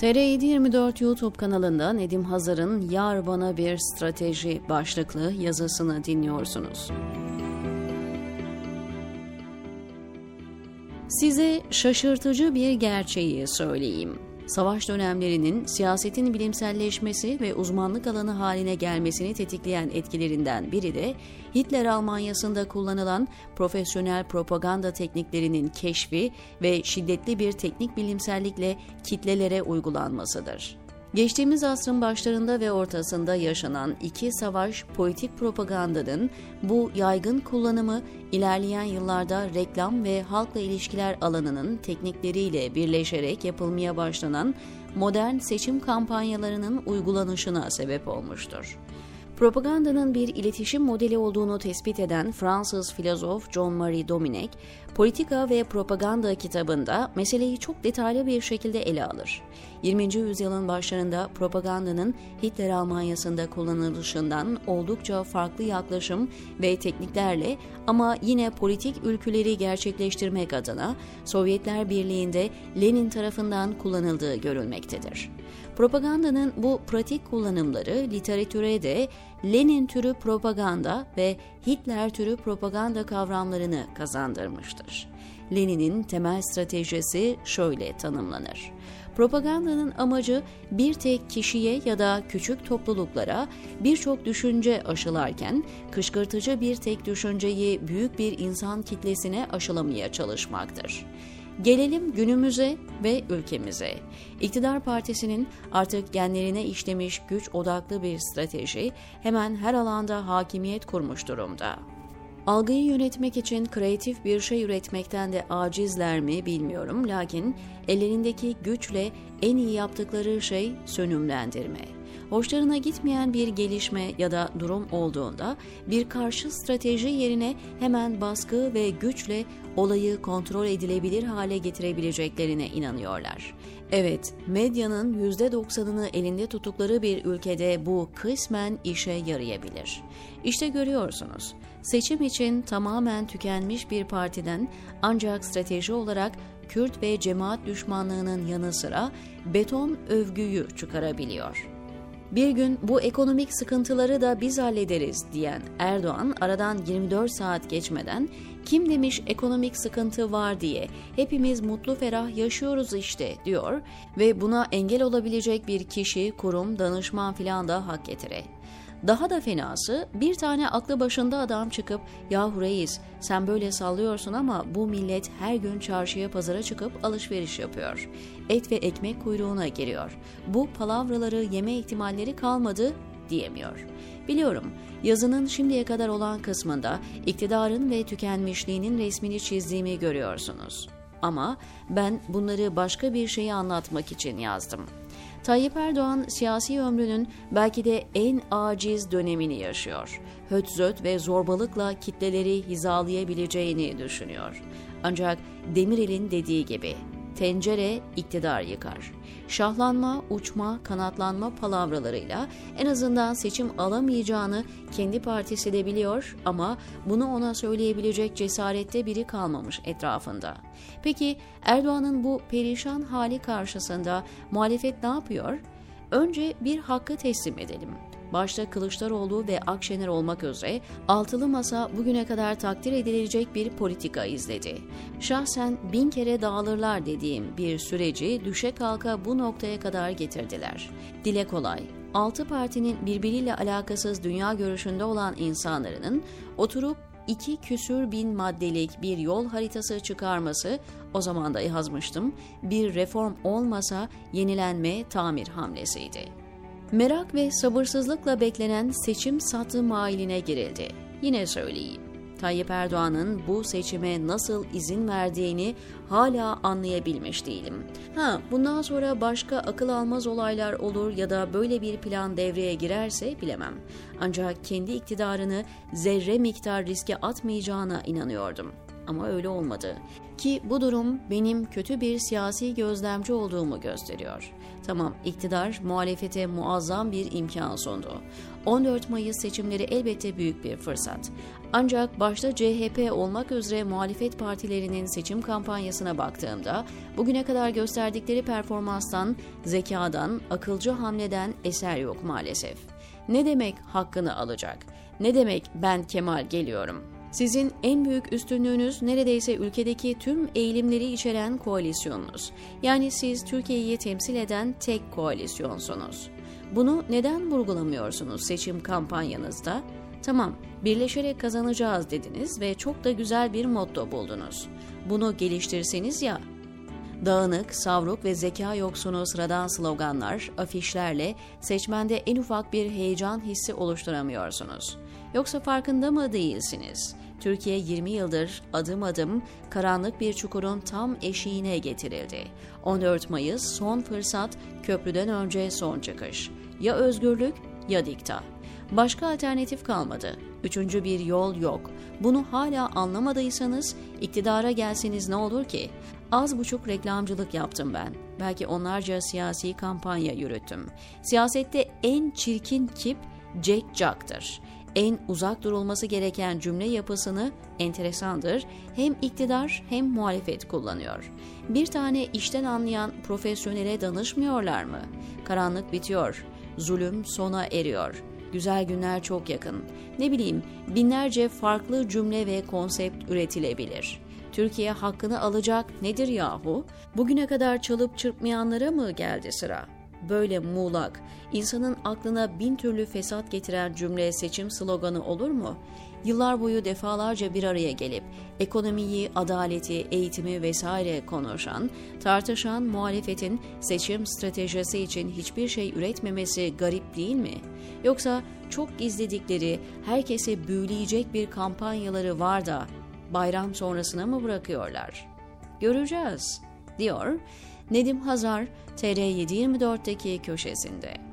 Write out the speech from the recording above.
TR724 YouTube kanalında Nedim Hazar'ın Yar Bana Bir Strateji başlıklı yazısını dinliyorsunuz. Size şaşırtıcı bir gerçeği söyleyeyim. Savaş dönemlerinin siyasetin bilimselleşmesi ve uzmanlık alanı haline gelmesini tetikleyen etkilerinden biri de Hitler Almanyası'nda kullanılan profesyonel propaganda tekniklerinin keşfi ve şiddetli bir teknik bilimsellikle kitlelere uygulanmasıdır. Geçtiğimiz asrın başlarında ve ortasında yaşanan iki savaş politik propagandanın bu yaygın kullanımı ilerleyen yıllarda reklam ve halkla ilişkiler alanının teknikleriyle birleşerek yapılmaya başlanan modern seçim kampanyalarının uygulanışına sebep olmuştur. Propagandanın bir iletişim modeli olduğunu tespit eden Fransız filozof John-Marie Dominic, Politika ve Propaganda kitabında meseleyi çok detaylı bir şekilde ele alır. 20. yüzyılın başlarında propagandanın Hitler Almanyası'nda kullanılışından oldukça farklı yaklaşım ve tekniklerle ama yine politik ülküleri gerçekleştirmek adına Sovyetler Birliği'nde Lenin tarafından kullanıldığı görülmektedir. Propagandanın bu pratik kullanımları literatüre de Lenin türü propaganda ve Hitler türü propaganda kavramlarını kazandırmıştır. Lenin'in temel stratejisi şöyle tanımlanır. Propagandanın amacı bir tek kişiye ya da küçük topluluklara birçok düşünce aşılarken kışkırtıcı bir tek düşünceyi büyük bir insan kitlesine aşılamaya çalışmaktır. Gelelim günümüze ve ülkemize. İktidar partisinin artık genlerine işlemiş güç odaklı bir strateji hemen her alanda hakimiyet kurmuş durumda. Algıyı yönetmek için kreatif bir şey üretmekten de acizler mi bilmiyorum lakin ellerindeki güçle en iyi yaptıkları şey sönümlendirme. Hoşlarına gitmeyen bir gelişme ya da durum olduğunda bir karşı strateji yerine hemen baskı ve güçle olayı kontrol edilebilir hale getirebileceklerine inanıyorlar. Evet, medyanın %90'ını elinde tuttukları bir ülkede bu kısmen işe yarayabilir. İşte görüyorsunuz, seçim için tamamen tükenmiş bir partiden ancak strateji olarak Kürt ve cemaat düşmanlığının yanı sıra beton övgüyü çıkarabiliyor. Bir gün bu ekonomik sıkıntıları da biz hallederiz diyen Erdoğan aradan 24 saat geçmeden kim demiş ekonomik sıkıntı var diye hepimiz mutlu ferah yaşıyoruz işte diyor ve buna engel olabilecek bir kişi, kurum, danışman filan da hak getire. Daha da fenası bir tane aklı başında adam çıkıp yahu reis sen böyle sallıyorsun ama bu millet her gün çarşıya pazara çıkıp alışveriş yapıyor. Et ve ekmek kuyruğuna giriyor. Bu palavraları yeme ihtimalleri kalmadı diyemiyor. Biliyorum, yazının şimdiye kadar olan kısmında iktidarın ve tükenmişliğinin resmini çizdiğimi görüyorsunuz. Ama ben bunları başka bir şeyi anlatmak için yazdım. Tayyip Erdoğan siyasi ömrünün belki de en aciz dönemini yaşıyor. Hötzöt ve zorbalıkla kitleleri hizalayabileceğini düşünüyor. Ancak Demirel'in dediği gibi tencere iktidar yıkar. Şahlanma, uçma, kanatlanma palavralarıyla en azından seçim alamayacağını kendi partisi de biliyor ama bunu ona söyleyebilecek cesarette biri kalmamış etrafında. Peki Erdoğan'ın bu perişan hali karşısında muhalefet ne yapıyor? Önce bir hakkı teslim edelim başta Kılıçdaroğlu ve Akşener olmak üzere altılı masa bugüne kadar takdir edilecek bir politika izledi. Şahsen bin kere dağılırlar dediğim bir süreci düşe kalka bu noktaya kadar getirdiler. Dile kolay, altı partinin birbiriyle alakasız dünya görüşünde olan insanların oturup iki küsür bin maddelik bir yol haritası çıkarması, o zaman da yazmıştım, bir reform olmasa yenilenme tamir hamlesiydi. Merak ve sabırsızlıkla beklenen seçim satı mailine girildi. Yine söyleyeyim. Tayyip Erdoğan'ın bu seçime nasıl izin verdiğini hala anlayabilmiş değilim. Ha, bundan sonra başka akıl almaz olaylar olur ya da böyle bir plan devreye girerse bilemem. Ancak kendi iktidarını zerre miktar riske atmayacağına inanıyordum. Ama öyle olmadı. Ki bu durum benim kötü bir siyasi gözlemci olduğumu gösteriyor. Tamam iktidar muhalefete muazzam bir imkan sundu. 14 Mayıs seçimleri elbette büyük bir fırsat. Ancak başta CHP olmak üzere muhalefet partilerinin seçim kampanyasına baktığımda bugüne kadar gösterdikleri performanstan, zekadan, akılcı hamleden eser yok maalesef. Ne demek hakkını alacak? Ne demek ben Kemal geliyorum? Sizin en büyük üstünlüğünüz neredeyse ülkedeki tüm eğilimleri içeren koalisyonunuz. Yani siz Türkiye'yi temsil eden tek koalisyonsunuz. Bunu neden vurgulamıyorsunuz seçim kampanyanızda? Tamam, birleşerek kazanacağız dediniz ve çok da güzel bir motto buldunuz. Bunu geliştirseniz ya, Dağınık, savruk ve zeka yoksunu sıradan sloganlar, afişlerle seçmende en ufak bir heyecan hissi oluşturamıyorsunuz. Yoksa farkında mı değilsiniz? Türkiye 20 yıldır adım adım karanlık bir çukurun tam eşiğine getirildi. 14 Mayıs son fırsat, köprüden önce son çıkış. Ya özgürlük ya dikta. Başka alternatif kalmadı. Üçüncü bir yol yok. Bunu hala anlamadıysanız iktidara gelseniz ne olur ki? Az buçuk reklamcılık yaptım ben. Belki onlarca siyasi kampanya yürüttüm. Siyasette en çirkin kip Jack Jack'tır. En uzak durulması gereken cümle yapısını enteresandır. Hem iktidar hem muhalefet kullanıyor. Bir tane işten anlayan profesyonele danışmıyorlar mı? Karanlık bitiyor. Zulüm sona eriyor. Güzel günler çok yakın. Ne bileyim binlerce farklı cümle ve konsept üretilebilir. Türkiye hakkını alacak nedir yahu? Bugüne kadar çalıp çırpmayanlara mı geldi sıra? Böyle muğlak, insanın aklına bin türlü fesat getiren cümle seçim sloganı olur mu? Yıllar boyu defalarca bir araya gelip ekonomiyi, adaleti, eğitimi vesaire konuşan, tartışan muhalefetin seçim stratejisi için hiçbir şey üretmemesi garip değil mi? Yoksa çok gizledikleri, herkese büyüleyecek bir kampanyaları var da bayram sonrasına mı bırakıyorlar? Göreceğiz, diyor Nedim Hazar TR724'deki köşesinde.